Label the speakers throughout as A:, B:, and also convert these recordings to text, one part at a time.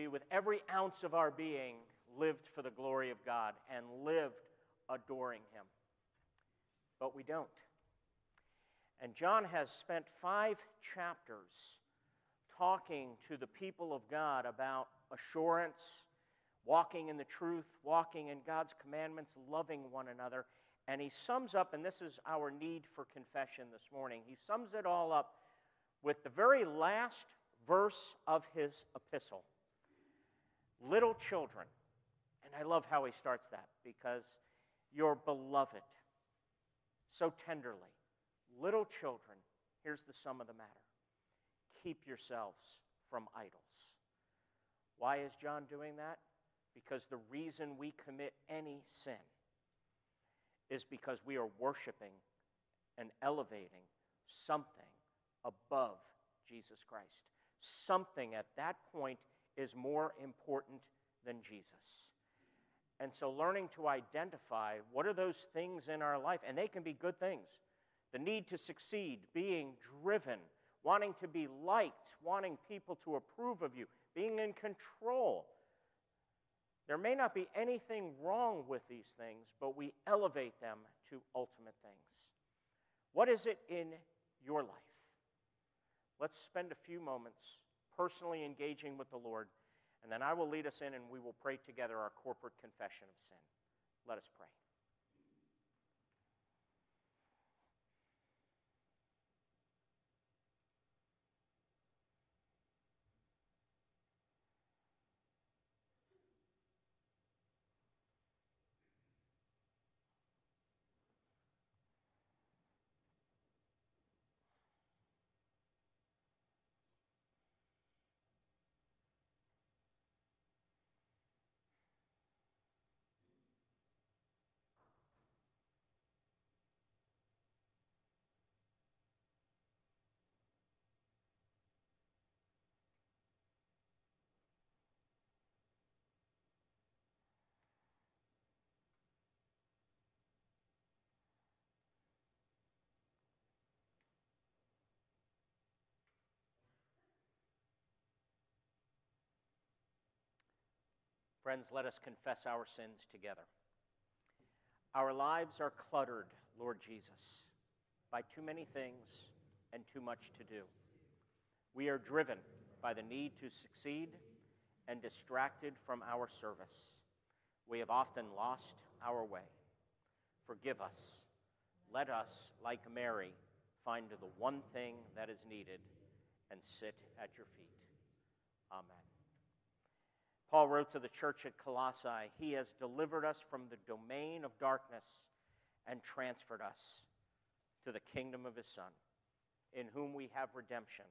A: be with every ounce of our being lived for the glory of God and lived adoring Him. But we don't. And John has spent five chapters talking to the people of God about assurance, walking in the truth, walking in God's commandments, loving one another. And he sums up, and this is our need for confession this morning, he sums it all up with the very last verse of his epistle Little children. And I love how he starts that because you're beloved so tenderly. Little children, here's the sum of the matter keep yourselves from idols. Why is John doing that? Because the reason we commit any sin is because we are worshiping and elevating something above Jesus Christ. Something at that point is more important than Jesus. And so, learning to identify what are those things in our life, and they can be good things the need to succeed, being driven, wanting to be liked, wanting people to approve of you, being in control. There may not be anything wrong with these things, but we elevate them to ultimate things. What is it in your life? Let's spend a few moments personally engaging with the Lord, and then I will lead us in and we will pray together our corporate confession of sin. Let us pray. Friends, let us confess our sins together. Our lives are cluttered, Lord Jesus, by too many things and too much to do. We are driven by the need to succeed and distracted from our service. We have often lost our way. Forgive us. Let us, like Mary, find the one thing that is needed and sit at your feet. Amen. Paul wrote to the church at Colossae, He has delivered us from the domain of darkness and transferred us to the kingdom of His Son, in whom we have redemption,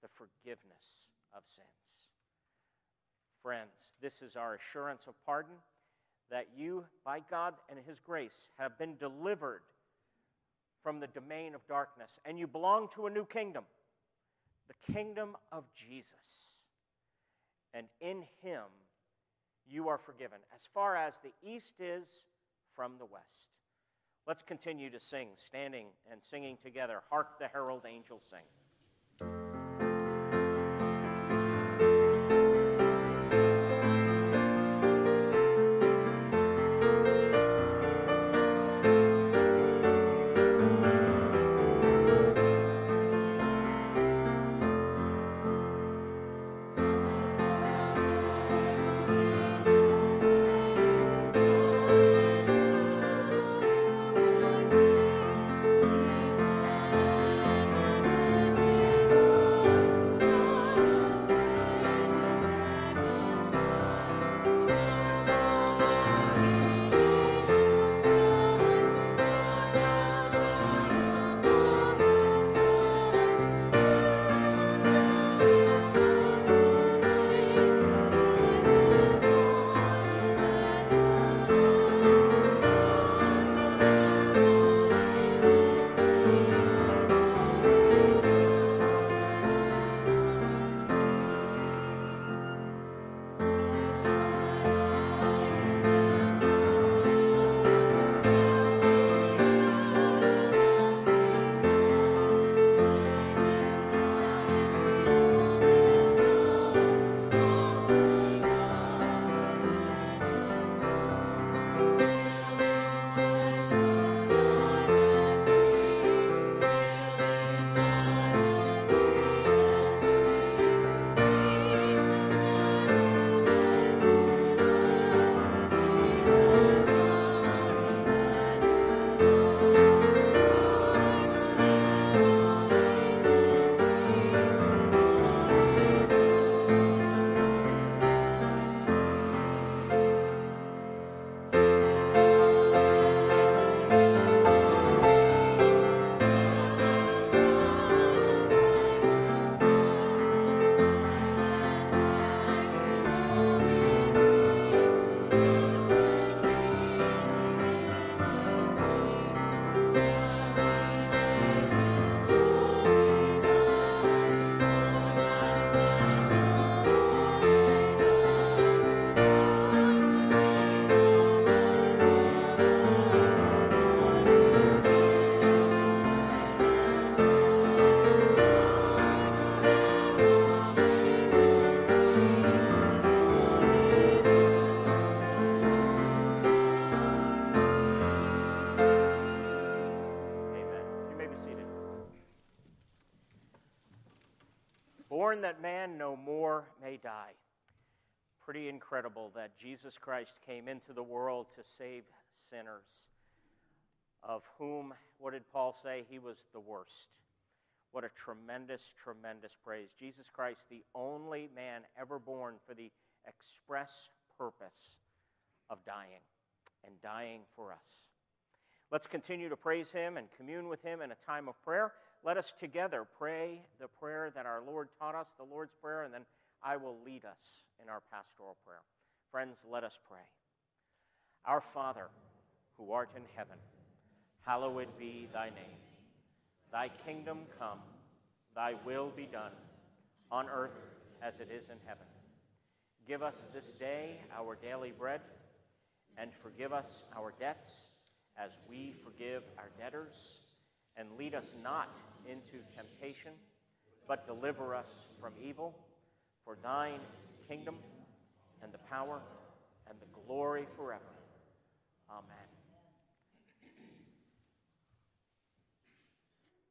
A: the forgiveness of sins. Friends, this is our assurance of pardon that you, by God and His grace, have been delivered from the domain of darkness, and you belong to a new kingdom, the kingdom of Jesus and in him you are forgiven, as far as the east is from the west. Let's continue to sing, standing and singing together. Hark the herald angels sing. Pretty incredible that Jesus Christ came into the world to save sinners, of whom, what did Paul say? He was the worst. What a tremendous, tremendous praise. Jesus Christ, the only man ever born for the express purpose of dying and dying for us. Let's continue to praise him and commune with him in a time of prayer. Let us together pray the prayer that our Lord taught us, the Lord's Prayer, and then I will lead us in our pastoral prayer. Friends, let us pray. Our Father, who art in heaven, hallowed be thy name. Thy kingdom come, thy will be done, on earth as it is in heaven. Give us this day our daily bread, and forgive us our debts as we forgive our debtors. And lead us not into temptation, but deliver us from evil. For thine kingdom, and the power, and the glory forever. Amen.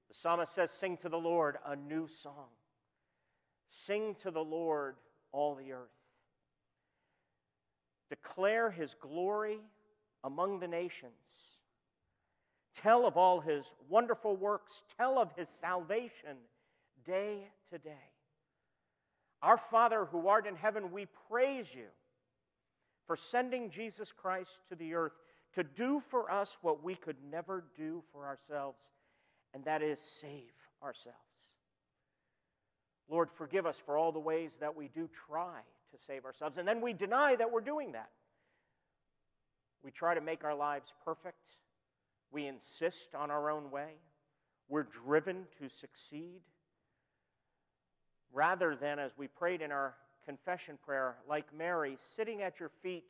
A: The psalmist says, Sing to the Lord a new song. Sing to the Lord, all the earth. Declare his glory among the nations. Tell of all his wonderful works. Tell of his salvation day to day. Our Father who art in heaven, we praise you for sending Jesus Christ to the earth to do for us what we could never do for ourselves and that is save ourselves. Lord, forgive us for all the ways that we do try to save ourselves, and then we deny that we're doing that. We try to make our lives perfect. We insist on our own way. We're driven to succeed. Rather than, as we prayed in our confession prayer, like Mary, sitting at your feet,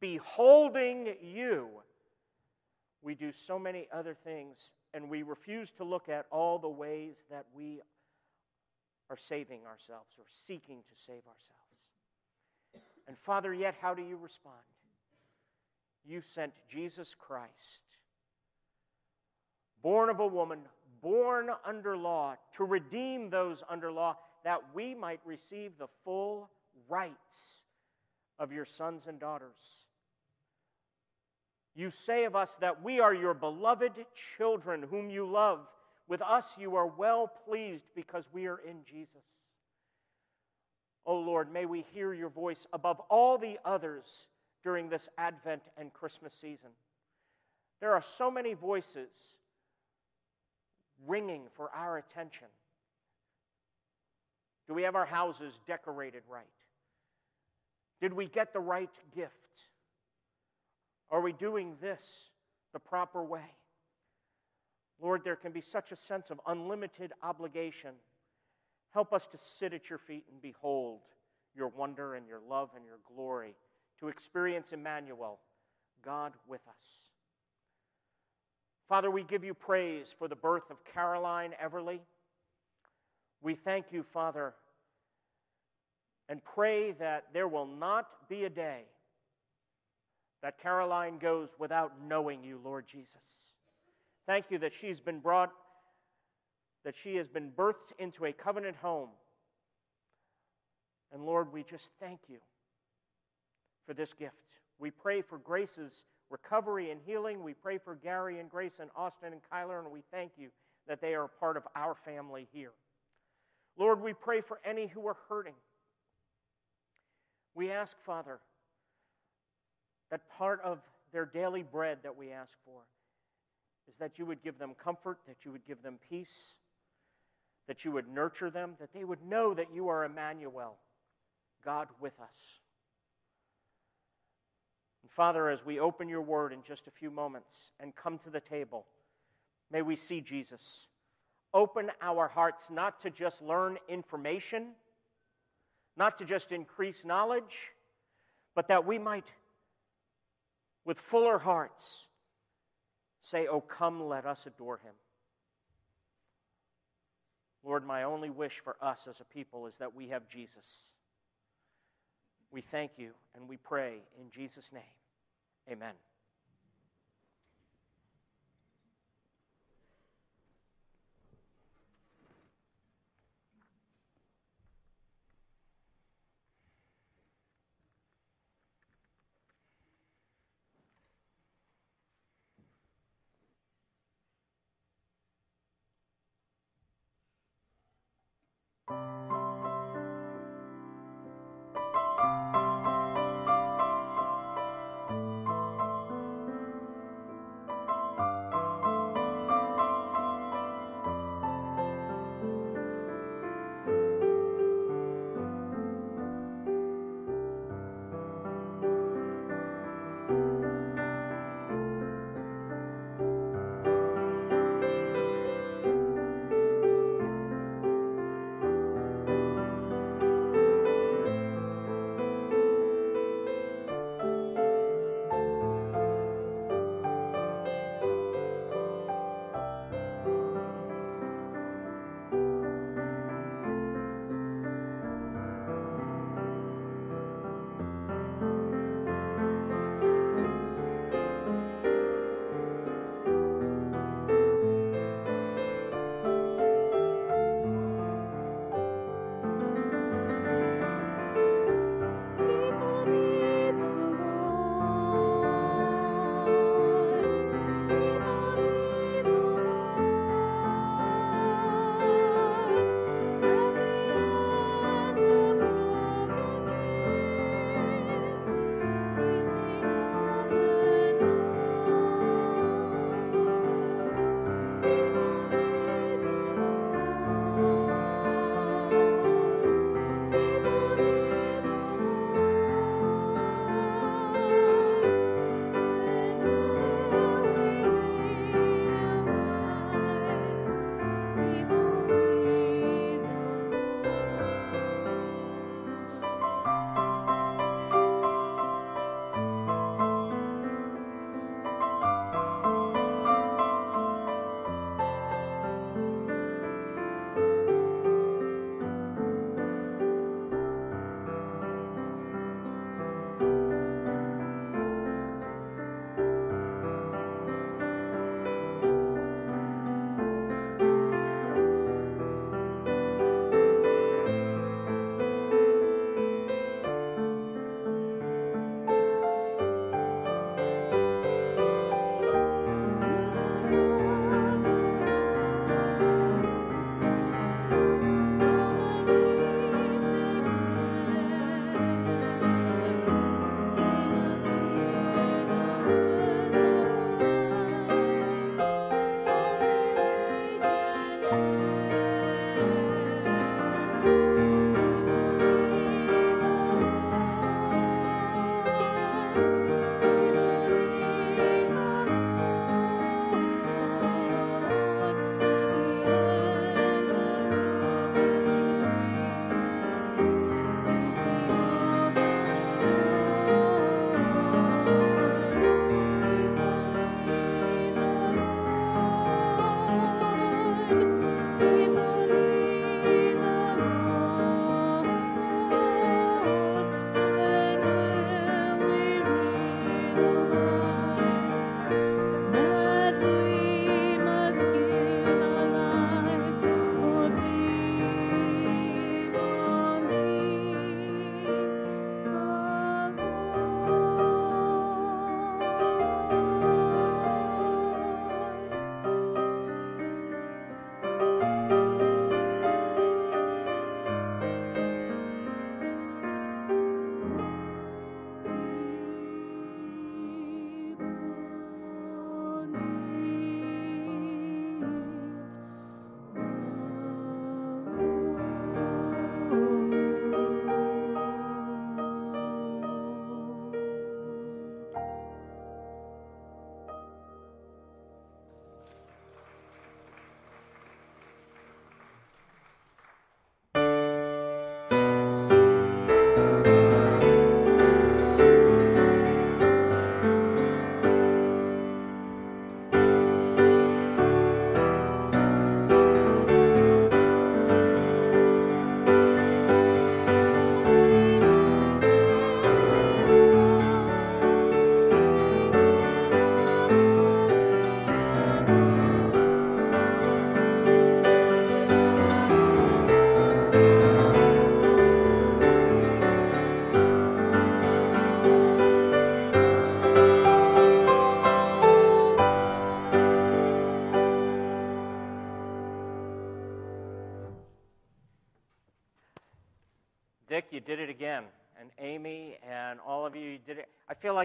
A: beholding you, we do so many other things and we refuse to look at all the ways that we are saving ourselves or seeking to save ourselves. And Father, yet how do you respond? You sent Jesus Christ, born of a woman, born under law, to redeem those under law, that we might receive the full rights of your sons and daughters. You say of us that we are your beloved children whom you love. With us you are well pleased because we are in Jesus. Oh Lord, may we hear your voice above all the others during this Advent and Christmas season. There are so many voices ringing for our attention. Do we have our houses decorated right? Did we get the right gift? Are we doing this the proper way? Lord, there can be such a sense of unlimited obligation. Help us to sit at your feet and behold your wonder and your love and your glory, to experience Emmanuel, God with us. Father, we give you praise for the birth of Caroline Everly. We thank you, Father, and pray that there will not be a day that Caroline goes without knowing you, Lord Jesus. Thank you that she's been brought, that she has been birthed into a covenant home. And Lord, we just thank you for this gift. We pray for Grace's recovery and healing. We pray for Gary and Grace and Austin and Kyler, and we thank you that they are part of our family here. Lord, we pray for any who are hurting. We ask, Father, that part of their daily bread that we ask for is that you would give them comfort, that you would give them peace, that you would nurture them, that they would know that you are Emmanuel, God with us. And Father, as we open your word in just a few moments and come to the table, may we see Jesus. Open our hearts not to just learn information, not to just increase knowledge, but that we might with fuller hearts, say, Oh, come, let us adore him. Lord, my only wish for us as a people is that we have Jesus. We thank you and we pray in Jesus' name. Amen.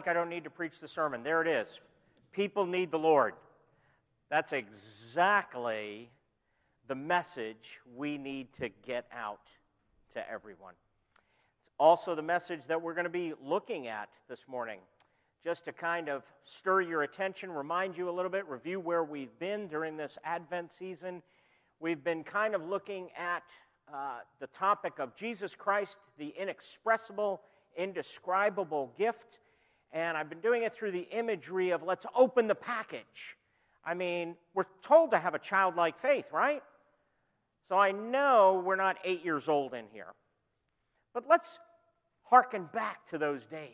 A: Like I don't need to preach the sermon. There it is. People need the Lord. That's exactly the message we need to get out to everyone. It's also the message that we're going to be looking at this morning, just to kind of stir your attention, remind you a little bit, review where we've been during this Advent season. We've been kind of looking at uh, the topic of Jesus Christ, the inexpressible, indescribable gift. And I've been doing it through the imagery of let's open the package. I mean, we're told to have a childlike faith, right? So I know we're not eight years old in here. But let's hearken back to those days.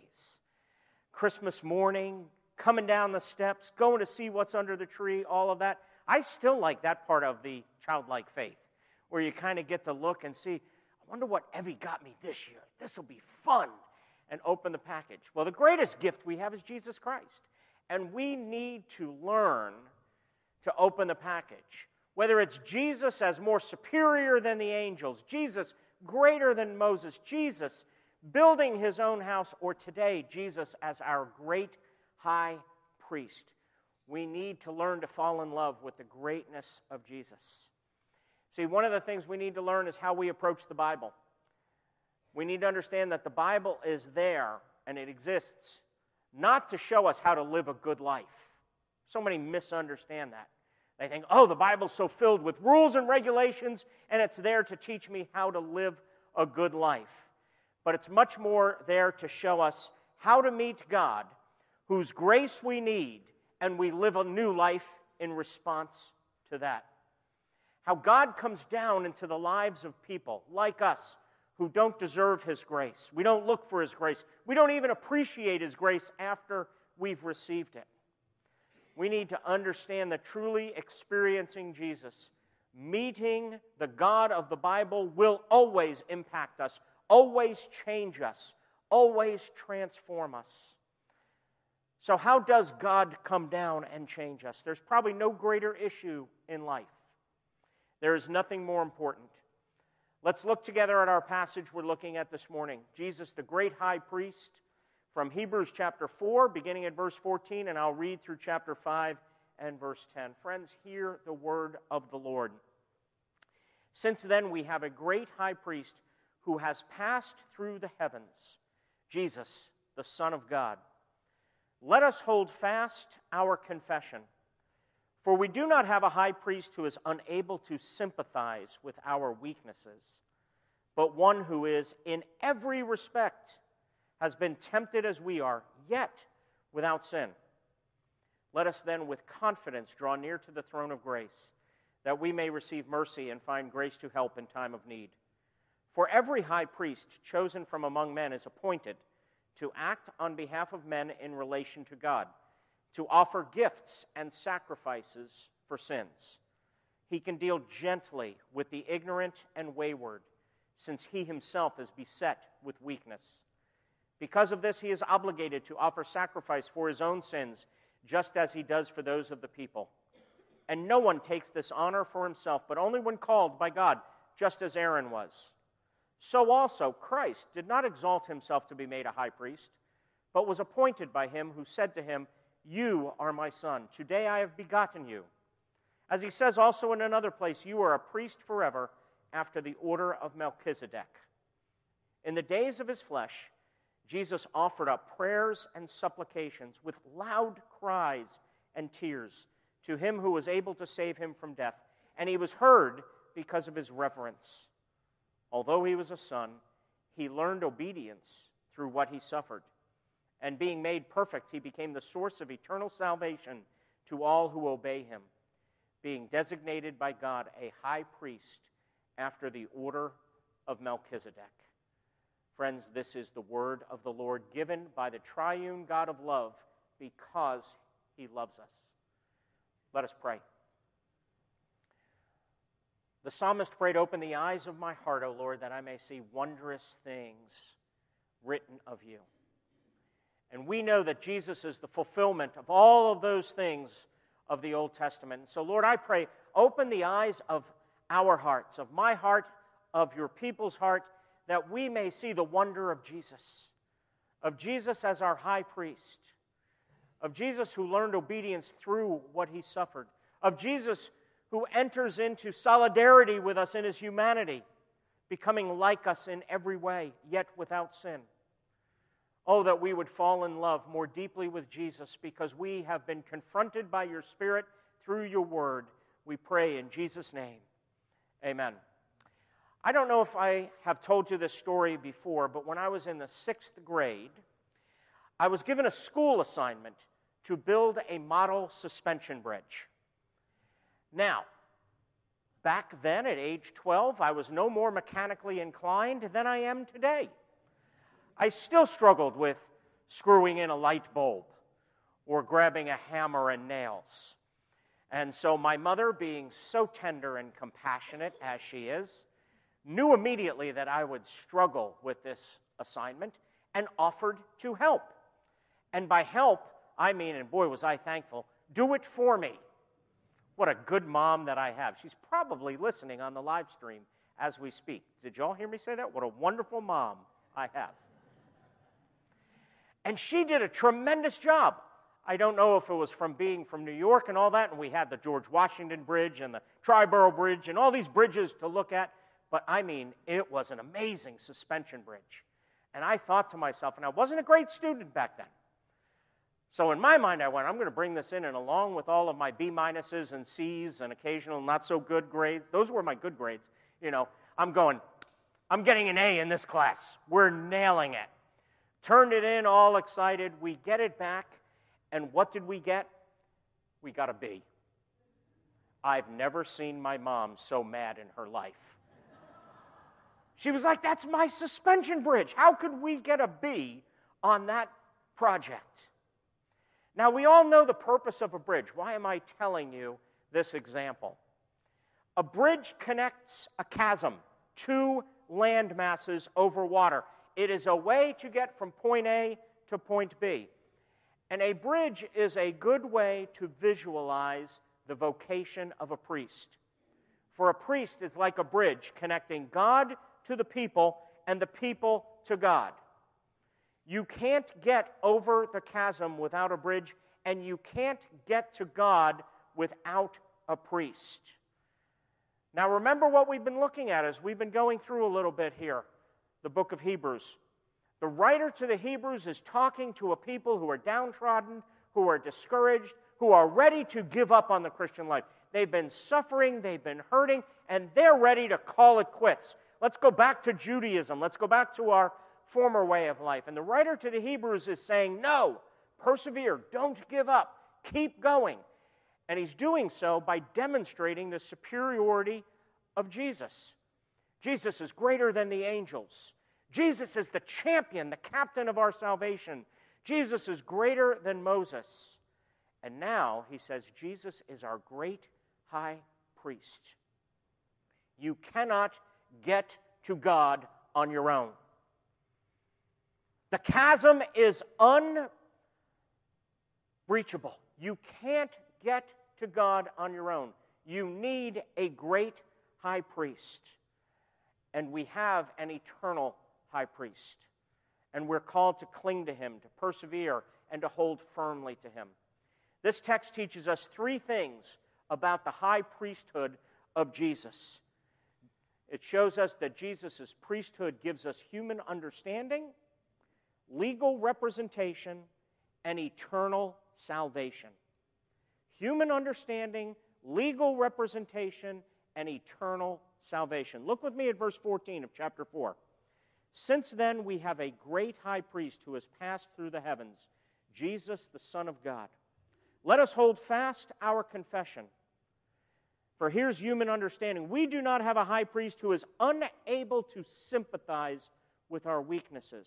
A: Christmas morning, coming down the steps, going to see what's under the tree, all of that. I still like that part of the childlike faith where you kind of get to look and see, I wonder what Evie got me this year. This will be fun. And open the package. Well, the greatest gift we have is Jesus Christ. And we need to learn to open the package. Whether it's Jesus as more superior than the angels, Jesus greater than Moses, Jesus building his own house, or today, Jesus as our great high priest. We need to learn to fall in love with the greatness of Jesus. See, one of the things we need to learn is how we approach the Bible. We need to understand that the Bible is there and it exists not to show us how to live a good life. So many misunderstand that. They think, oh, the Bible's so filled with rules and regulations, and it's there to teach me how to live a good life. But it's much more there to show us how to meet God, whose grace we need, and we live a new life in response to that how God comes down into the lives of people like us who don't deserve His grace. We don't look for His grace. We don't even appreciate His grace after we've received it. We need to understand that truly experiencing Jesus, meeting the God of the Bible, will always impact us, always change us, always transform us. So, how does God come down and change us? There's probably no greater issue in life there is nothing more important. Let's look together at our passage we're looking at this morning. Jesus, the great high priest, from Hebrews chapter 4, beginning at verse 14, and I'll read through chapter 5 and verse 10. Friends, hear the word of the Lord. Since then, we have a great high priest who has passed through the heavens, Jesus, the Son of God. Let us hold fast our confession. For we do not have a high priest who is unable to sympathize with our weaknesses, but one who is, in every respect, has been tempted as we are, yet without sin. Let us then, with confidence, draw near to the throne of grace, that we may receive mercy and find grace to help in time of need. For every high priest chosen from among men is appointed to act on behalf of men in relation to God to offer gifts and sacrifices for sins. He can deal gently with the ignorant and wayward, since he himself is beset with weakness. Because of this, he is obligated to offer sacrifice for his own sins, just as he does for those of the people. And no one takes this honor for himself, but only when called by God, just as Aaron was. So also, Christ did not exalt himself to be made a high priest, but was appointed by him who said to him, you are my son. Today I have begotten you. As he says also in another place, You are a priest forever after the order of Melchizedek. In the days of his flesh, Jesus offered up prayers and supplications with loud cries and tears to him who was able to save him from death, and he was heard because of his reverence. Although he was a son, he learned obedience through what he suffered and being made perfect, he became the source of eternal salvation to all who obey him, being designated by God a high priest after the order of Melchizedek. Friends, this is the word of the Lord given by the triune God of love because he loves us. Let us pray. The psalmist prayed, Open the eyes of my heart, O Lord, that I may see wondrous things written of you. And we know that Jesus is the fulfillment of all of those things of the Old Testament. So, Lord, I pray, open the eyes of our hearts, of my heart, of your people's heart, that we may see the wonder of Jesus, of Jesus as our high priest, of Jesus who learned obedience through what he suffered, of Jesus who enters into solidarity with us in his humanity, becoming like us in every way, yet without sin. Oh, that we would fall in love more deeply with Jesus because we have been confronted by your Spirit through your word. We pray in Jesus' name. Amen. I don't know if I have told you this story before, but when I was in the sixth grade, I was given a school assignment to build a model suspension bridge. Now, back then at age 12, I was no more mechanically inclined than I am today. I still struggled with screwing in a light bulb or grabbing a hammer and nails. And so my mother, being so tender and compassionate as she is, knew immediately that I would struggle with this assignment and offered to help. And by help, I mean, and boy, was I thankful, do it for me. What a good mom that I have. She's probably listening on the live stream as we speak. Did y'all hear me say that? What a wonderful mom I have. And she did a tremendous job. I don't know if it was from being from New York and all that, and we had the George Washington Bridge and the Triborough Bridge and all these bridges to look at, but I mean, it was an amazing suspension bridge. And I thought to myself, and I wasn't a great student back then. So in my mind, I went, I'm going to bring this in, and along with all of my B minuses and C's and occasional not so good grades, those were my good grades, you know, I'm going, I'm getting an A in this class. We're nailing it turned it in all excited. We get it back, and what did we get? We got a B. I've never seen my mom so mad in her life. She was like, That's my suspension bridge. How could we get a B on that project? Now, we all know the purpose of a bridge. Why am I telling you this example? A bridge connects a chasm, two land masses over water. It is a way to get from point A to point B. And a bridge is a good way to visualize the vocation of a priest. For a priest is like a bridge connecting God to the people and the people to God. You can't get over the chasm without a bridge, and you can't get to God without a priest. Now, remember what we've been looking at as we've been going through a little bit here the book of Hebrews. The writer to the Hebrews is talking to a people who are downtrodden, who are discouraged, who are ready to give up on the Christian life. They've been suffering, they've been hurting, and they're ready to call it quits. Let's go back to Judaism. Let's go back to our former way of life. And the writer to the Hebrews is saying, No, persevere, don't give up, keep going. And he's doing so by demonstrating the superiority of Jesus. Jesus is greater than the angels. Jesus is the champion, the captain of our salvation. Jesus is greater than Moses. And now he says, Jesus is our great high priest. You cannot get to God on your own. The chasm is unbreachable. You can't get to God on your own. You need a great high priest. And we have an eternal high priest. And we're called to cling to him, to persevere, and to hold firmly to him. This text teaches us three things about the high priesthood of Jesus. It shows us that Jesus' priesthood gives us human understanding, legal representation, and eternal salvation. Human understanding, legal representation, and eternal salvation. Look with me at verse 14 of chapter 4. Since then, we have a great high priest who has passed through the heavens, Jesus, the Son of God. Let us hold fast our confession. For here's human understanding. We do not have a high priest who is unable to sympathize with our weaknesses,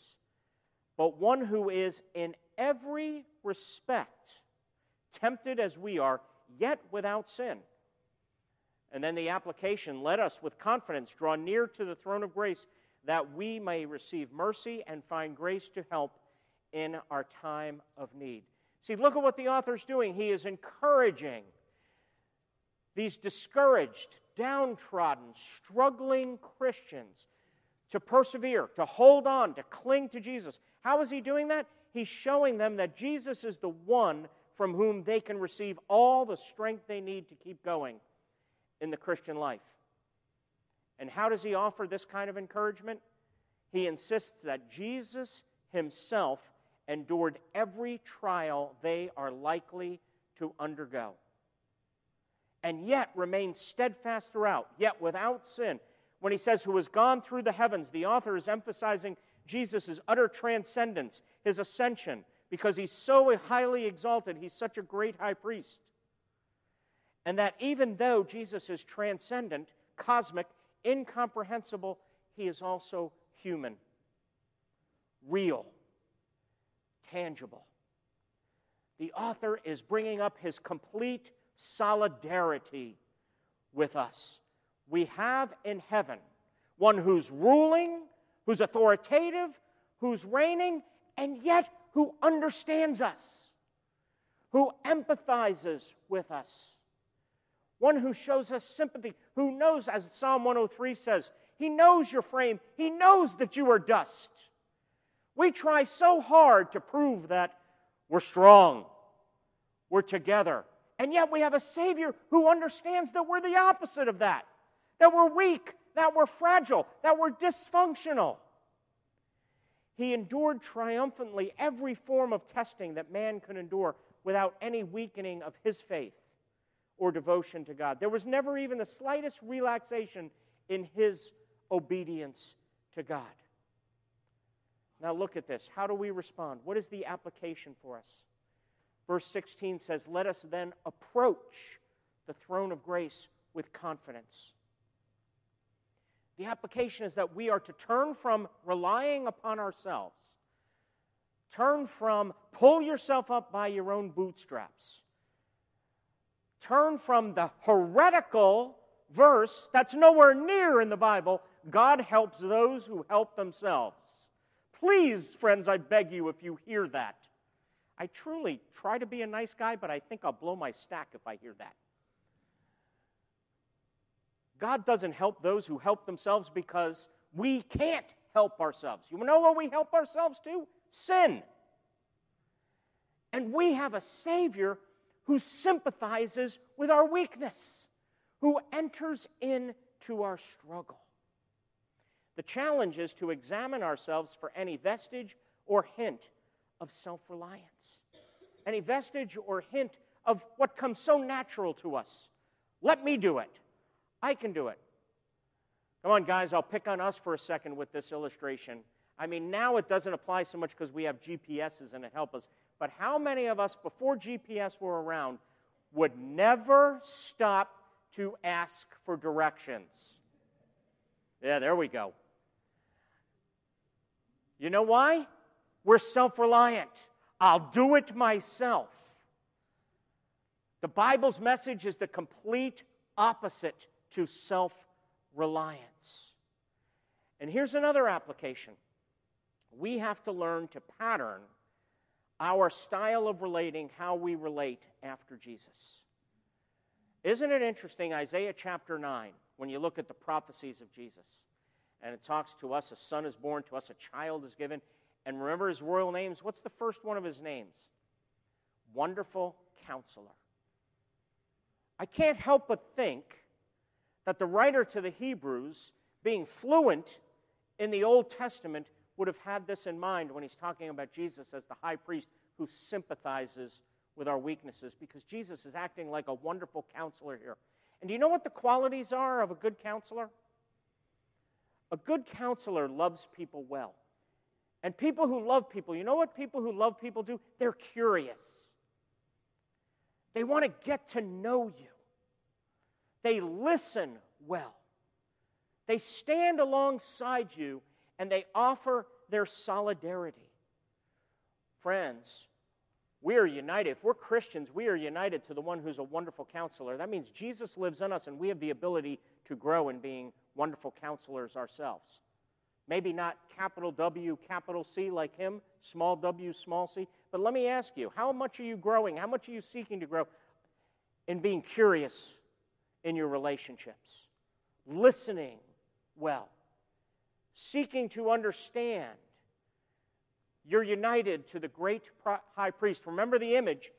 A: but one who is in every respect tempted as we are, yet without sin. And then the application let us with confidence draw near to the throne of grace that we may receive mercy and find grace to help in our time of need. See, look at what the author's doing. He is encouraging these discouraged, downtrodden, struggling Christians to persevere, to hold on, to cling to Jesus. How is he doing that? He's showing them that Jesus is the one from whom they can receive all the strength they need to keep going in the Christian life. And how does he offer this kind of encouragement? He insists that Jesus himself endured every trial they are likely to undergo, and yet remained steadfast throughout, yet without sin. When he says, Who has gone through the heavens, the author is emphasizing Jesus' utter transcendence, his ascension, because he's so highly exalted, he's such a great high priest. And that even though Jesus is transcendent, cosmic, incomprehensible, he is also human, real, tangible. The author is bringing up his complete solidarity with us. We have in heaven one who's ruling, who's authoritative, who's reigning, and yet who understands us, who empathizes with us, one who shows us sympathy, who knows, as Psalm 103 says, he knows your frame, he knows that you are dust. We try so hard to prove that we're strong, we're together, and yet we have a Savior who understands that we're the opposite of that, that we're weak, that we're fragile, that we're dysfunctional. He endured triumphantly every form of testing that man could endure without any weakening of his faith or devotion to God. There was never even the slightest relaxation in his obedience to God. Now, look at this. How do we respond? What is the application for us? Verse 16 says, Let us then approach the throne of grace with confidence. The application is that we are to turn from relying upon ourselves, turn from pull yourself up by your own bootstraps, turn from the heretical verse that's nowhere near in the Bible God helps those who help themselves. Please, friends, I beg you, if you hear that. I truly try to be a nice guy, but I think I'll blow my stack if I hear that. God doesn't help those who help themselves because we can't help ourselves. You know what we help ourselves to? Sin. And we have a Savior who sympathizes with our weakness, who enters into our struggle. The challenge is to examine ourselves for any vestige or hint of self reliance, any vestige or hint of what comes so natural to us. Let me do it. I can do it. Come on, guys, I'll pick on us for a second with this illustration. I mean, now it doesn't apply so much because we have GPSs and it helps us. But how many of us, before GPS were around, would never stop to ask for directions? Yeah, there we go. You know why? We're self reliant. I'll do it myself. The Bible's message is the complete opposite to self reliance. And here's another application we have to learn to pattern our style of relating, how we relate after Jesus. Isn't it interesting, Isaiah chapter 9, when you look at the prophecies of Jesus? And it talks to us, a son is born, to us a child is given. And remember his royal names? What's the first one of his names? Wonderful Counselor. I can't help but think that the writer to the Hebrews, being fluent in the Old Testament, would have had this in mind when he's talking about Jesus as the high priest who sympathizes with our weaknesses, because Jesus is acting like a wonderful counselor here. And do you know what the qualities are of a good counselor? A good counselor loves people well. And people who love people, you know what people who love people do? They're curious. They want to get to know you. They listen well. They stand alongside you and they offer their solidarity. Friends, we are united. If we're Christians, we are united to the one who's a wonderful counselor. That means Jesus lives in us and we have the ability to grow in being wonderful counselors ourselves. Maybe not capital W, capital C like him, small w, small c. But let me ask you, how much are you growing? How much are you seeking to grow in being curious in your relationships, listening well, seeking to understand. You're united to the great high priest. Remember the image.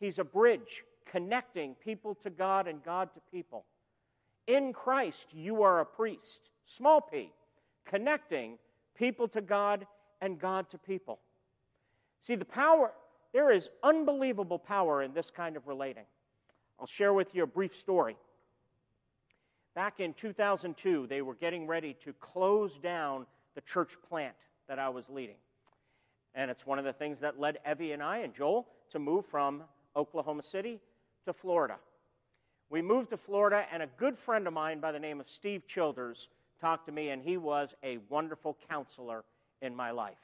A: He's a bridge connecting people to God and God to people. In Christ, you are a priest, small p, connecting people to God and God to people. See, the power, there is unbelievable power in this kind of relating. I'll share with you a brief story. Back in 2002, they were getting ready to close down the church plant that I was leading. And it's one of the things that led Evie and I and Joel to move from Oklahoma City to Florida. We moved to Florida, and a good friend of mine by the name of Steve Childers talked to me, and he was a wonderful counselor in my life.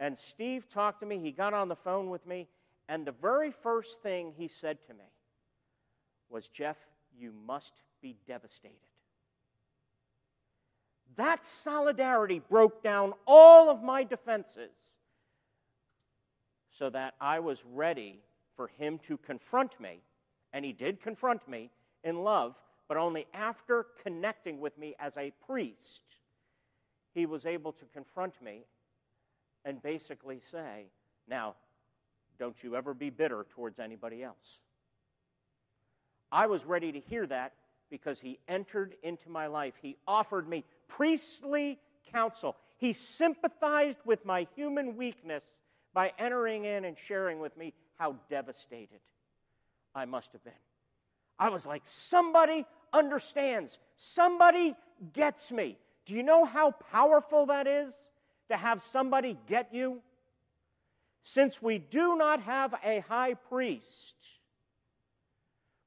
A: And Steve talked to me, he got on the phone with me, and the very first thing he said to me was, Jeff, you must be devastated. That solidarity broke down all of my defenses so that I was ready for him to confront me. And he did confront me in love, but only after connecting with me as a priest, he was able to confront me and basically say, Now, don't you ever be bitter towards anybody else. I was ready to hear that because he entered into my life. He offered me priestly counsel. He sympathized with my human weakness by entering in and sharing with me how devastated I must have been. I was like, somebody understands, somebody gets me. Do you know how powerful that is to have somebody get you? Since we do not have a high priest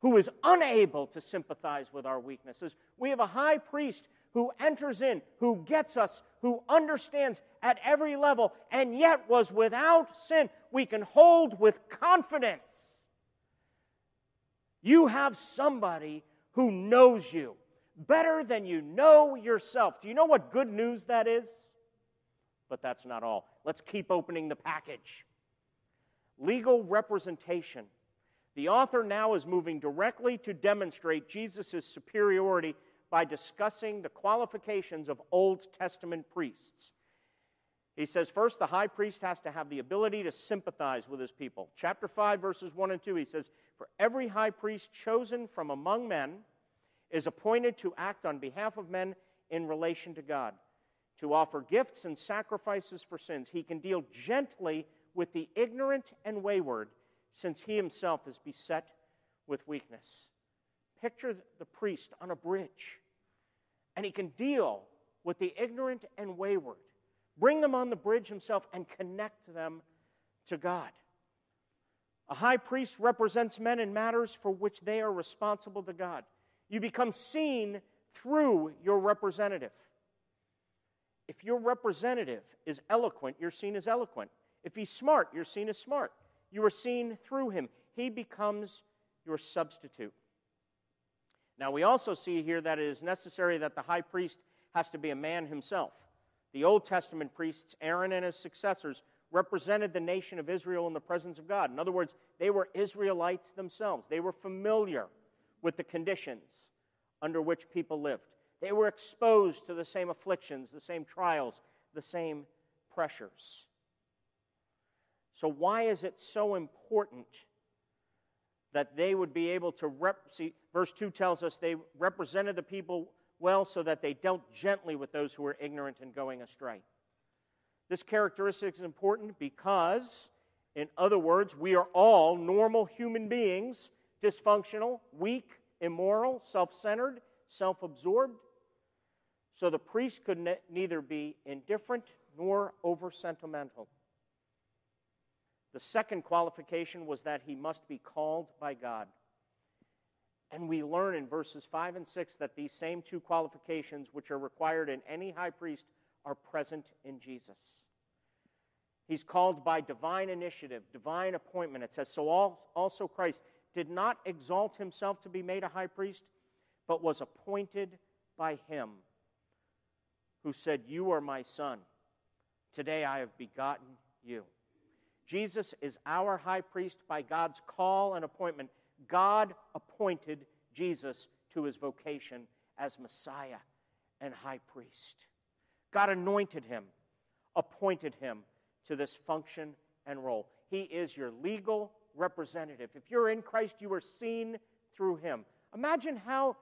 A: who is unable to sympathize with our weaknesses. We have a high priest who enters in, who gets us, who understands at every level, and yet was without sin. We can hold with confidence. You have somebody who knows you better than you know yourself. Do you know what good news that is? But that's not all. Let's keep opening the package. Legal representation the author now is moving directly to demonstrate Jesus' superiority by discussing the qualifications of Old Testament priests. He says, first, the high priest has to have the ability to sympathize with his people. Chapter 5, verses 1 and 2, he says, For every high priest chosen from among men is appointed to act on behalf of men in relation to God, to offer gifts and sacrifices for sins. He can deal gently with the ignorant and wayward since he himself is beset with weakness. Picture the priest on a bridge, and he can deal with the ignorant and wayward, bring them on the bridge himself, and connect them to God. A high priest represents men in matters for which they are responsible to God. You become seen through your representative. If your representative is eloquent, you're seen as eloquent. If he's smart, you're seen as smart. You are seen through him. He becomes your substitute. Now, we also see here that it is necessary that the high priest has to be a man himself. The Old Testament priests, Aaron and his successors, represented the nation of Israel in the presence of God. In other words, they were Israelites themselves. They were familiar with the conditions under which people lived. They were exposed to the same afflictions, the same trials, the same pressures. So, why is it so important that they would be able to rep? See, verse 2 tells us they represented the people well so that they dealt gently with those who were ignorant and going astray. This characteristic is important because, in other words, we are all normal human beings, dysfunctional, weak, immoral, self centered, self absorbed. So the priest could ne- neither be indifferent nor over sentimental. The second qualification was that he must be called by God. And we learn in verses 5 and 6 that these same two qualifications, which are required in any high priest, are present in Jesus. He's called by divine initiative, divine appointment. It says, So also Christ did not exalt himself to be made a high priest, but was appointed by him, who said, You are my son. Today I have begotten you. Jesus is our high priest by God's call and appointment. God appointed Jesus to his vocation as Messiah, and high priest. God anointed him, appointed him to this function and role. He is your legal representative. If you're in Christ, you are seen through him. Imagine how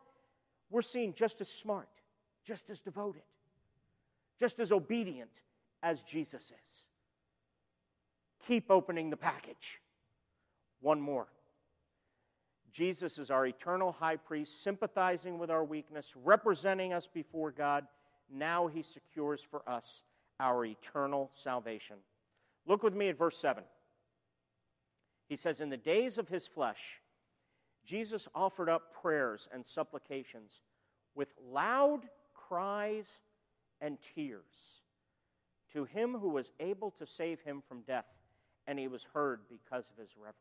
A: we're seen just as smart, just as devoted, just as obedient as Jesus is. Keep opening the package. One more. Jesus is our eternal high priest, sympathizing with our weakness, representing us before God. Now he secures for us our eternal salvation. Look with me at verse 7. He says, In the days of his flesh, Jesus offered up prayers and supplications with loud cries and tears to him who was able to save him from death, and he was heard because of his reverence.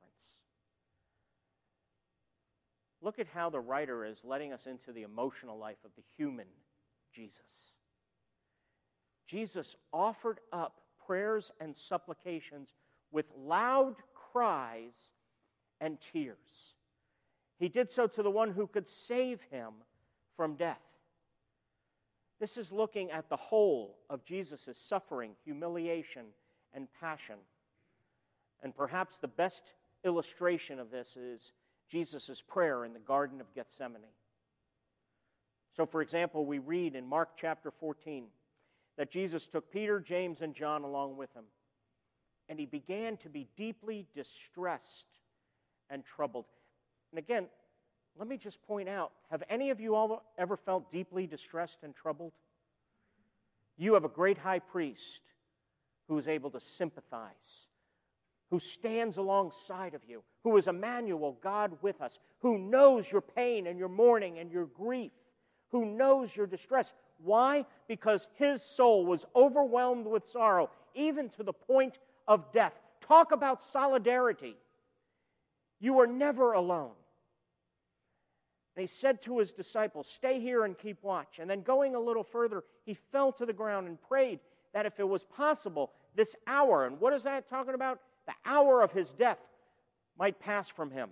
A: Look at how the writer is letting us into the emotional life of the human Jesus. Jesus offered up prayers and supplications with loud cries and tears. He did so to the one who could save him from death. This is looking at the whole of Jesus' suffering, humiliation, and passion. And perhaps the best illustration of this is Jesus' prayer in the Garden of Gethsemane. So, for example, we read in Mark chapter 14 that Jesus took Peter, James, and John along with him, and he began to be deeply distressed and troubled. And again, let me just point out have any of you all ever felt deeply distressed and troubled? You have a great high priest who is able to sympathize who stands alongside of you, who is Emmanuel, God with us, who knows your pain and your mourning and your grief, who knows your distress. Why? Because his soul was overwhelmed with sorrow, even to the point of death. Talk about solidarity. You are never alone. And he said to his disciples, Stay here and keep watch. And then going a little further, he fell to the ground and prayed that if it was possible, this hour, and what is that talking about? The hour of his death might pass from him.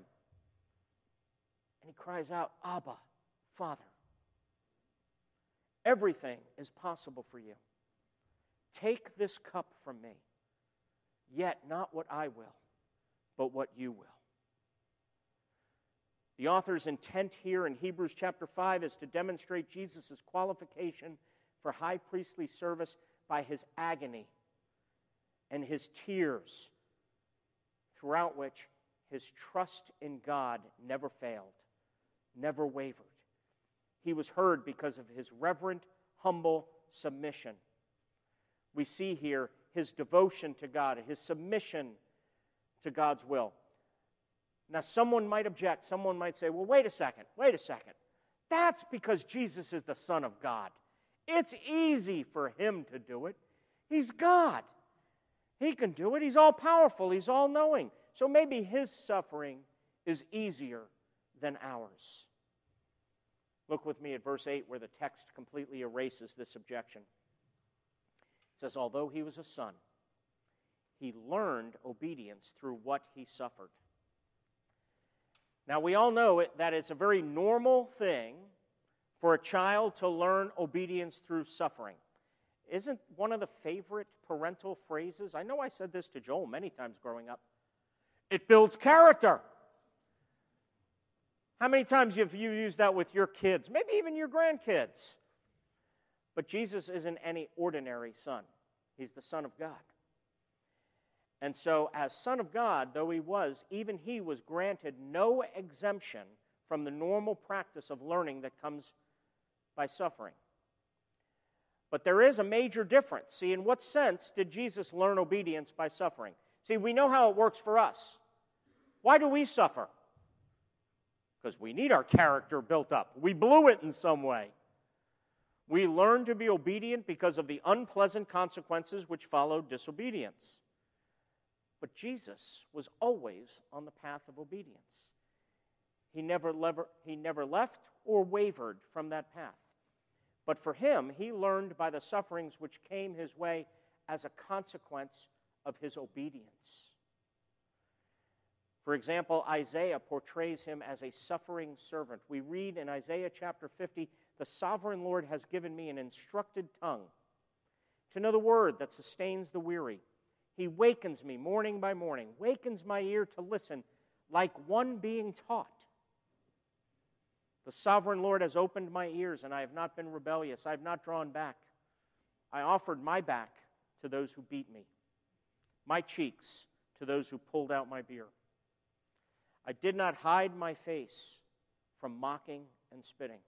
A: And he cries out, Abba, Father. Everything is possible for you. Take this cup from me, yet not what I will, but what you will. The author's intent here in Hebrews chapter 5 is to demonstrate Jesus' qualification for high priestly service by his agony and his tears throughout which his trust in God never failed, never wavered. He was heard because of his reverent, humble submission. We see here his devotion to God, his submission to God's will. Now, someone might object. Someone might say, well, wait a second, wait a second. That's because Jesus is the Son of God. It's easy for him to do it. He's God. He can do it. He's all powerful, He's all knowing. So maybe His suffering is easier than ours. Look with me at verse 8, where the text completely erases this objection. It says, Although he was a son, he learned obedience through what he suffered. Now, we all know it, that it's a very normal thing for a child to learn obedience through suffering isn't one of the favorite parental phrases? I know I said this to Joel many times growing up. It builds character. How many times have you used that with your kids, maybe even your grandkids? But Jesus isn't any ordinary son, he's the Son of God. And so, as Son of God, though he was, even he was granted no exemption from the normal practice of learning that comes by suffering. But there is a major difference. See, in what sense did Jesus learn obedience by suffering? See, we know how it works for us. Why do we suffer? Because we need our character built up. We blew it in some way. We learn to be obedient because of the unpleasant consequences which follow disobedience. But Jesus was always on the path of obedience. He never, lever, he never left or wavered from that path. But for him, he learned by the sufferings which came his way as a consequence of his obedience. For example, Isaiah portrays him as a suffering servant. We read in Isaiah chapter 50 The sovereign Lord has given me an instructed tongue to know the word that sustains the weary. He wakens me morning by morning, wakens my ear to listen like one being taught. The sovereign Lord has opened my ears, and I have not been rebellious. I have not drawn back. I offered my back to those who beat me, my cheeks to those who pulled out my beard. I did not hide my face from mocking and spitting.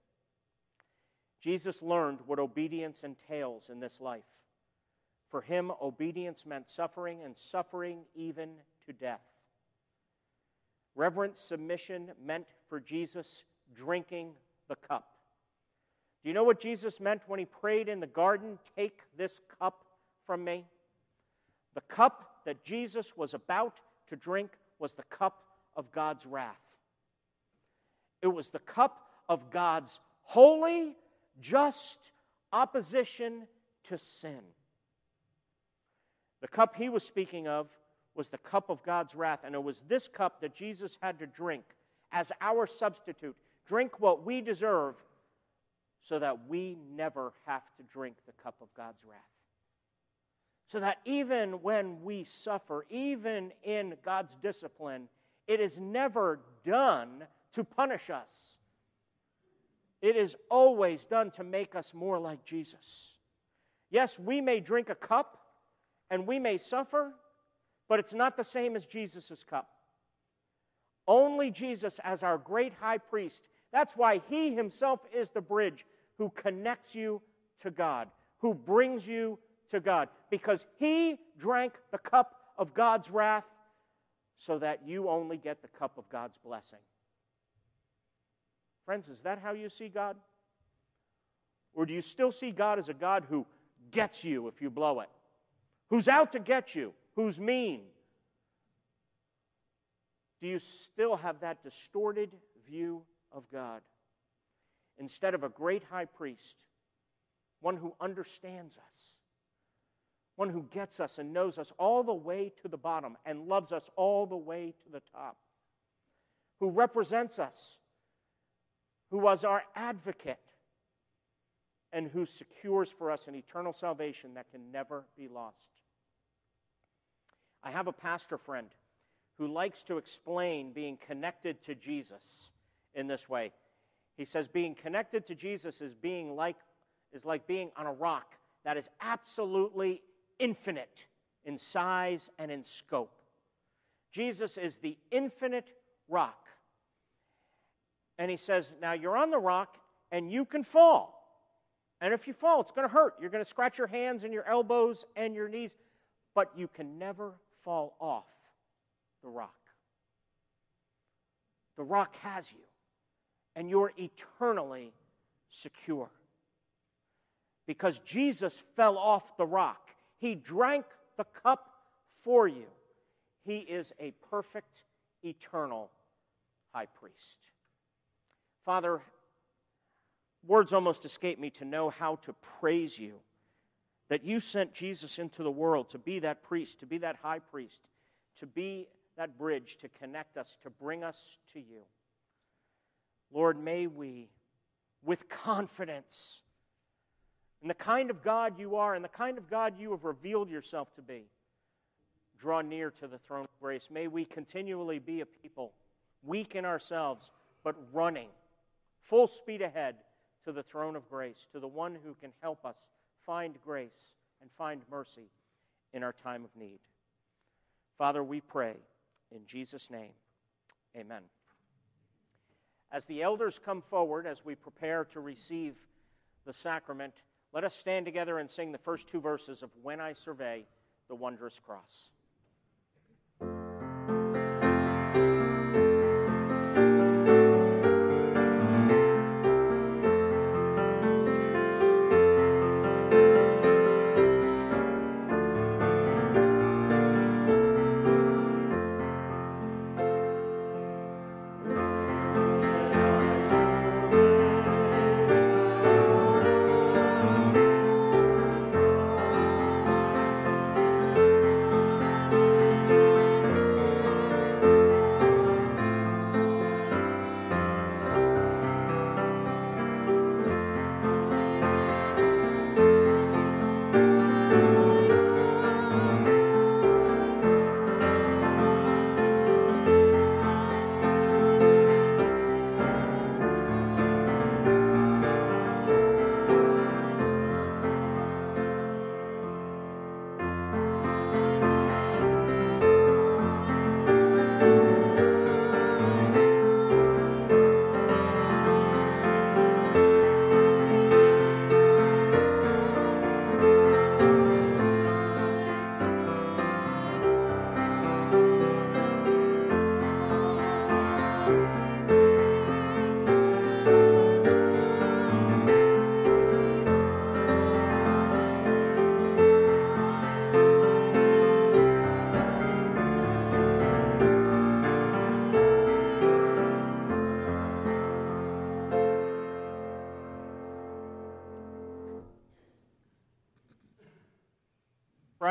A: Jesus learned what obedience entails in this life. For him, obedience meant suffering, and suffering even to death. Reverent submission meant for Jesus drinking the cup. Do you know what Jesus meant when he prayed in the garden, Take this cup from me? The cup that Jesus was about to drink was the cup of God's wrath. It was the cup of God's holy, just opposition to sin. The cup he was speaking of was the cup of God's wrath, and it was this cup that Jesus had to drink as our substitute. Drink what we deserve so that we never have to drink the cup of God's wrath. So that even when we suffer, even in God's discipline, it is never done to punish us. It is always done to make us more like Jesus. Yes, we may drink a cup and we may suffer, but it's not the same as Jesus' cup. Only Jesus, as our great high priest, that's why he himself is the bridge who connects you to God, who brings you to God, because he drank the cup of God's wrath so that you only get the cup of God's blessing. Friends, is that how you see God? Or do you still see God as a God who gets you if you blow it? Who's out to get you? Who's mean? Do you still have that distorted view of God? Instead of a great high priest, one who understands us, one who gets us and knows us all the way to the bottom and loves us all the way to the top, who represents us, who was our advocate, and who secures for us an eternal salvation that can never be lost. I have a pastor friend who likes to explain being connected to Jesus in this way. He says being connected to Jesus is being like is like being on a rock that is absolutely infinite in size and in scope. Jesus is the infinite rock. And he says, Now you're on the rock and you can fall. And if you fall, it's going to hurt. You're going to scratch your hands and your elbows and your knees, but you can never fall off the rock. The rock has you, and you're eternally secure. Because Jesus fell off the rock. He drank the cup for you. He is a perfect, eternal high priest. Father, words almost escape me to know how to praise you that you sent Jesus into the world to be that priest, to be that high priest, to be that bridge to connect us, to bring us to you. Lord, may we, with confidence, in the kind of God you are and the kind of God you have revealed yourself to be, draw near to the throne of grace. May we continually be a people, weak in ourselves, but running full speed ahead to the throne of grace, to the one who can help us find grace and find mercy in our time of need. Father, we pray in Jesus' name. Amen. As the elders come forward, as we prepare to receive the sacrament, let us stand together and sing the first two verses of When I Survey the Wondrous Cross.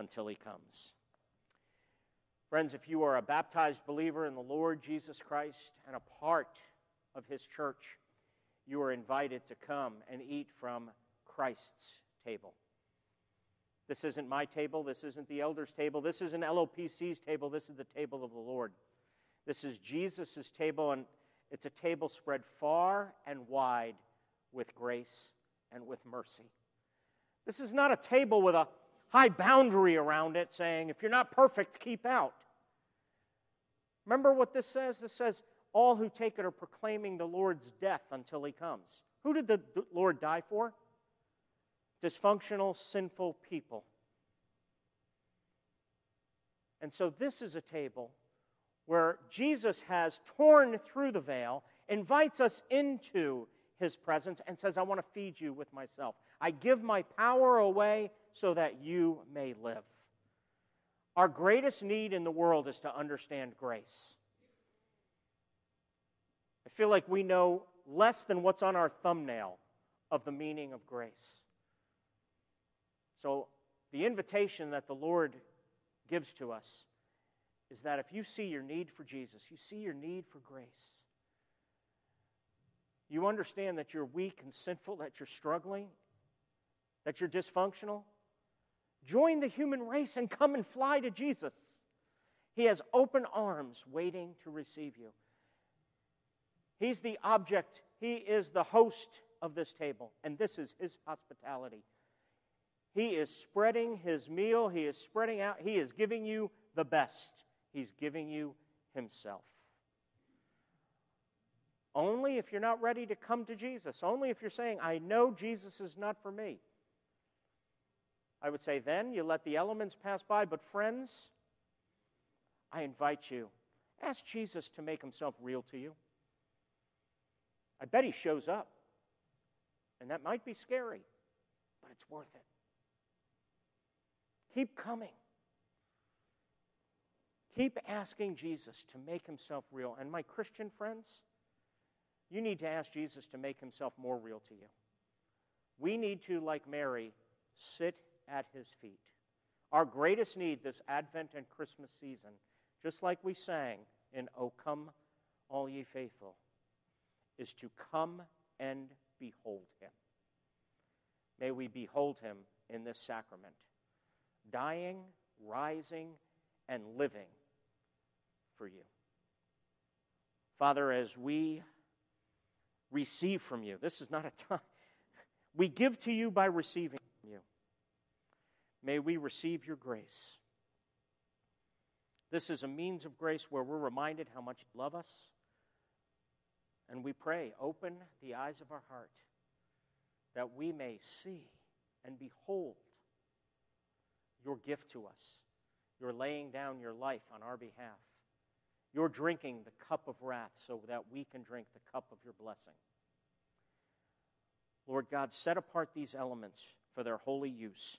A: until he comes. Friends, if you are a baptized believer in the Lord Jesus Christ and a part of his church, you are invited to come and eat from Christ's table. This isn't my table. This isn't the elders' table. This isn't LOPC's table. This is the table of the Lord. This is Jesus' table, and it's a table spread far and wide with grace and with mercy. This is not a table with a high boundary around it saying, if you're not perfect, keep out. Remember what this says? This says, all who take it are proclaiming the Lord's death until he comes. Who did the Lord die for? Dysfunctional, sinful people. And so this is a table where Jesus has torn through the veil, invites us into his presence, and says, I want to feed you with myself. I give my power away so that you may live. Our greatest need in the world is to understand grace. I feel like we know less than what's on our thumbnail of the meaning of grace. So, the invitation that the Lord gives to us is that if you see your need for Jesus, you see your need for grace, you understand that you're weak and sinful, that you're struggling, that you're dysfunctional, join the human race and come and fly to Jesus. He has open arms waiting to receive you. He's the object, He is the host of this table, and this is His hospitality. He is spreading His meal, He is spreading out, He is giving you the best. He's giving you Himself. Only if you're not ready to come to Jesus, only if you're saying, I know Jesus is not for me. I would say then you let the elements pass by, but friends, I invite you, ask Jesus to make himself real to you. I bet he shows up. And that might be scary, but it's worth it. Keep coming. Keep asking Jesus to make himself real. And my Christian friends, you need to ask Jesus to make himself more real to you. We need to, like Mary, sit at his feet. Our greatest need this Advent and Christmas season, just like we sang in O Come, All Ye Faithful, is to come and behold him. May we behold him in this sacrament, dying, rising, and living for you. Father, as we receive from you, this is not a time, we give to you by receiving. May we receive your grace. This is a means of grace where we're reminded how much you love us and we pray, open the eyes of our heart that we may see and behold your gift to us, your laying down your life on our behalf, your drinking the cup of wrath so that we can drink the cup of your blessing. Lord God, set apart these elements for their holy use.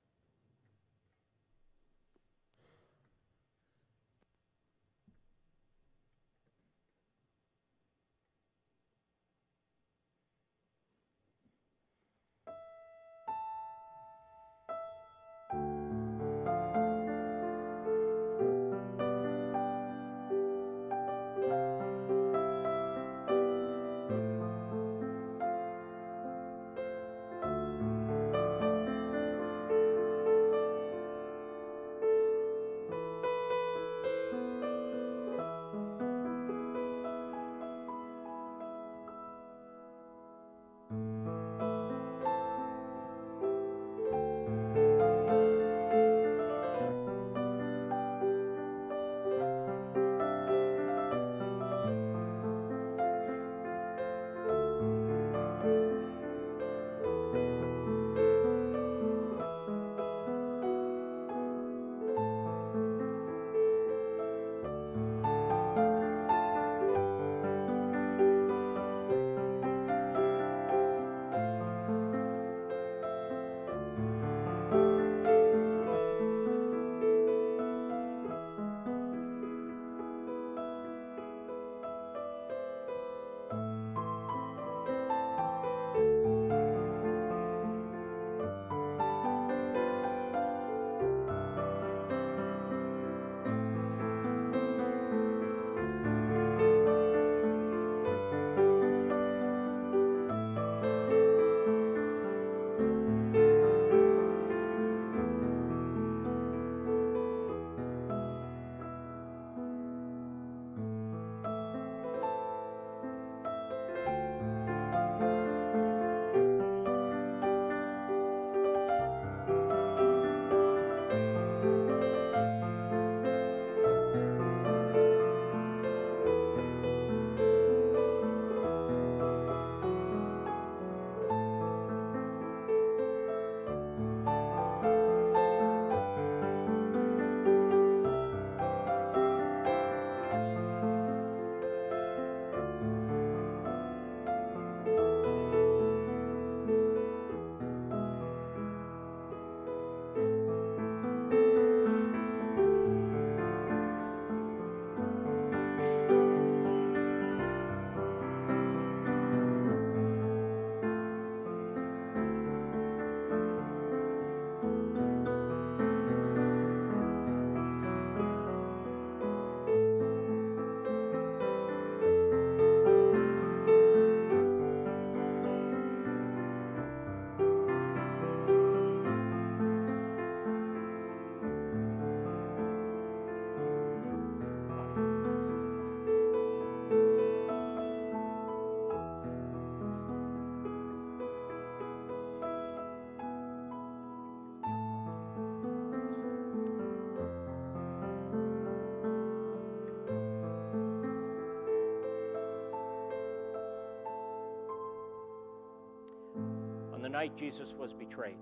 A: Night Jesus was betrayed,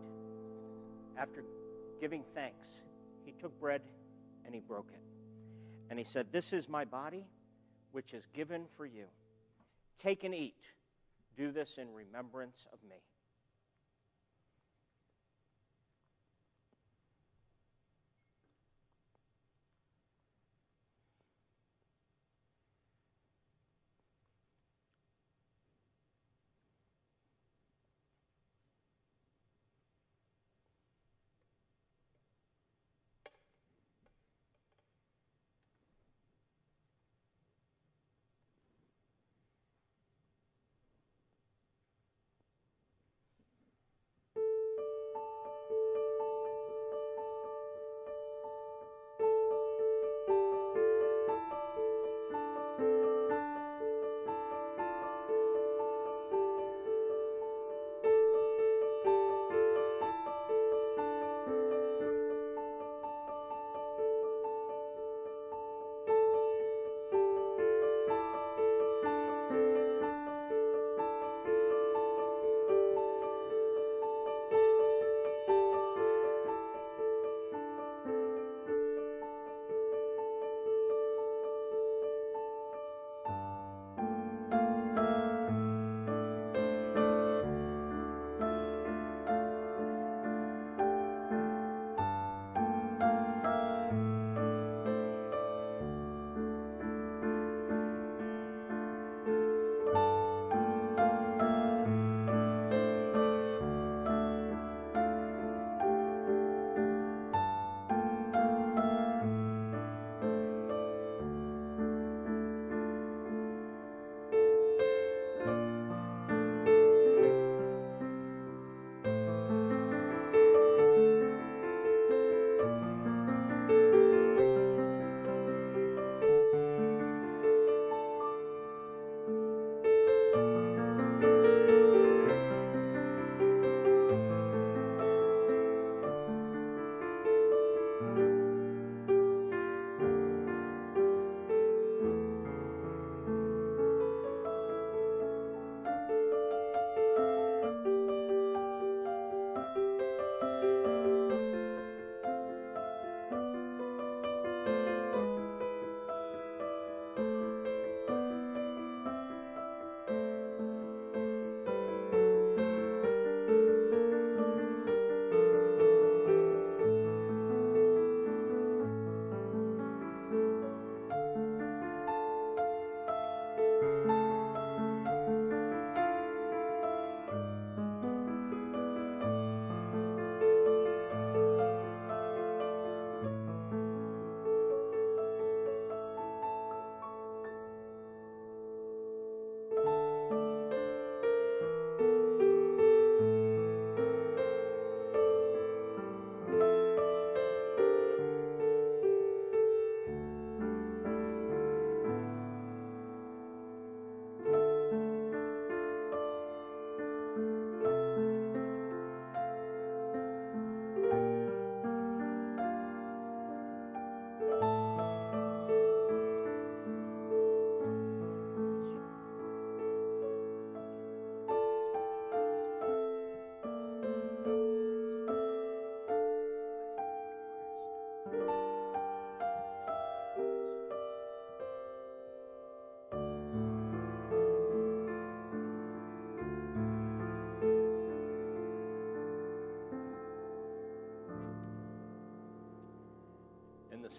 A: after giving thanks, he took bread and he broke it. And he said, This is my body, which is given for you. Take and eat. Do this in remembrance of me.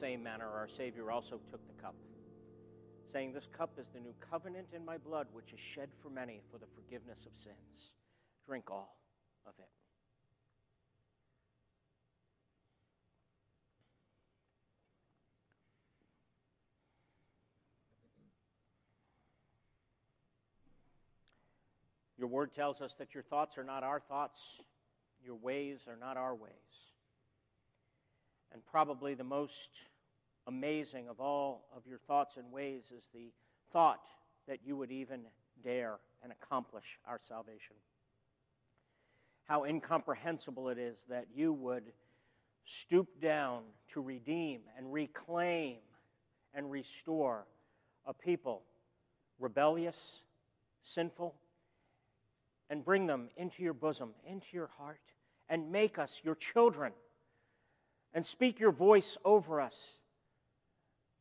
A: Same manner our Savior also took the cup, saying, This cup is the new covenant in my blood, which is shed for many for the forgiveness of sins. Drink all of it. Your word tells us that your thoughts are not our thoughts, your ways are not our ways. And probably the most amazing of all of your thoughts and ways is the thought that you would even dare and accomplish our salvation. How incomprehensible it is that you would stoop down to redeem and reclaim and restore a people rebellious, sinful,
B: and bring them into your bosom, into your heart, and make us your children. And speak your voice over us.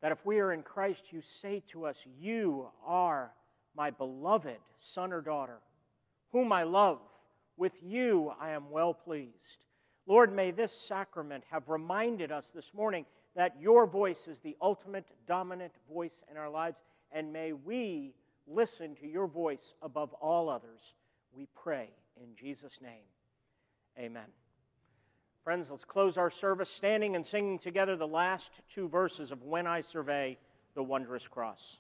B: That if we are in Christ, you say to us, You are my beloved son or daughter, whom I love. With you I am well pleased. Lord, may this sacrament have reminded us this morning that your voice is the ultimate dominant voice in our lives, and may we listen to your voice above all others. We pray in Jesus' name. Amen. Friends, let's close our service standing and singing together the last two verses of When I Survey the Wondrous Cross.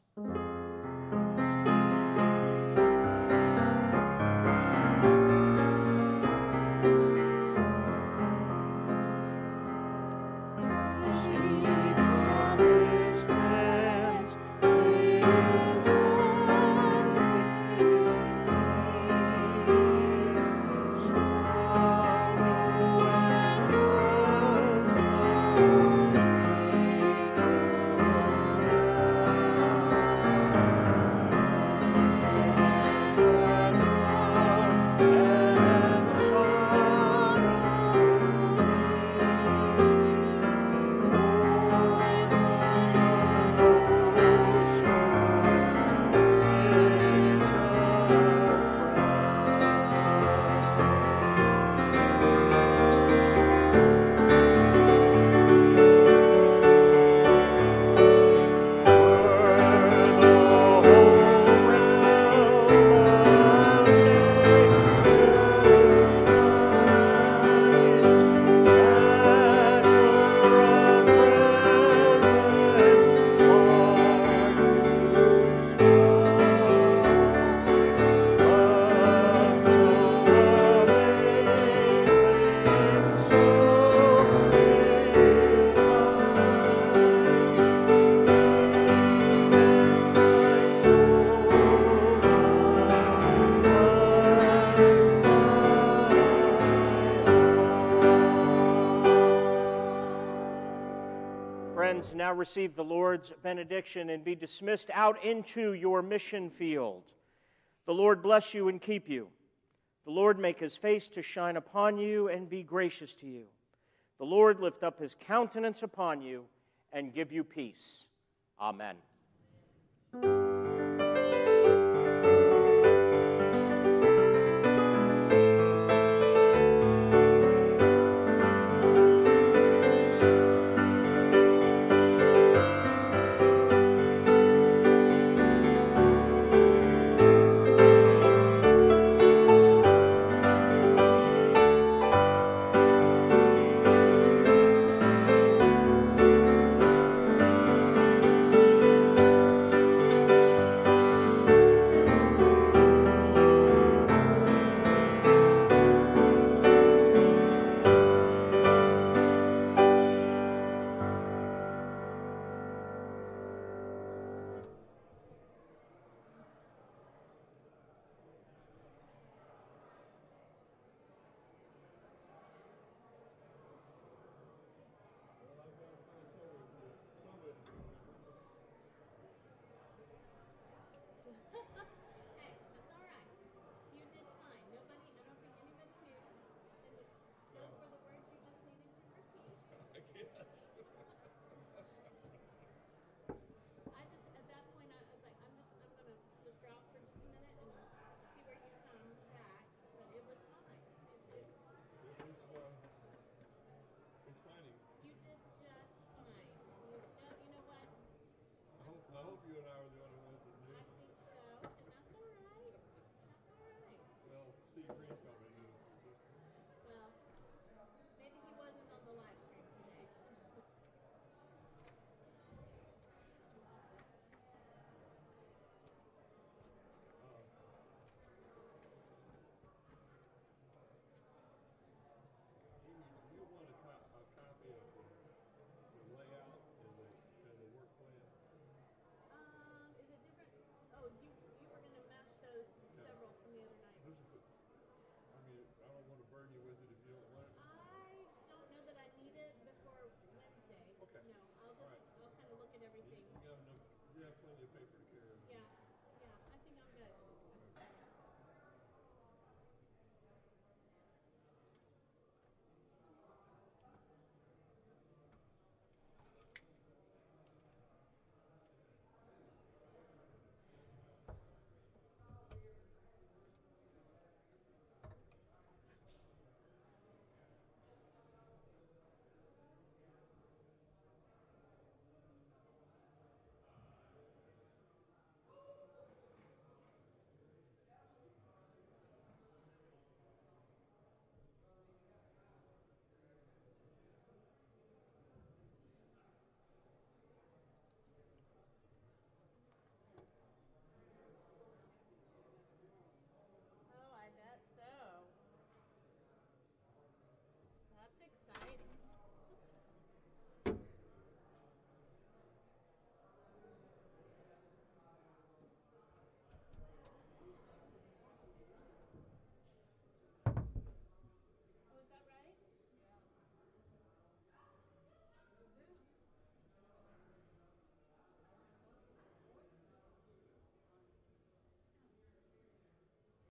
B: Receive the Lord's benediction and be dismissed out into your mission field. The Lord bless you and keep you. The Lord make his face to shine upon you and be gracious to you. The Lord lift up his countenance upon you and give you peace. Amen.
C: Okay.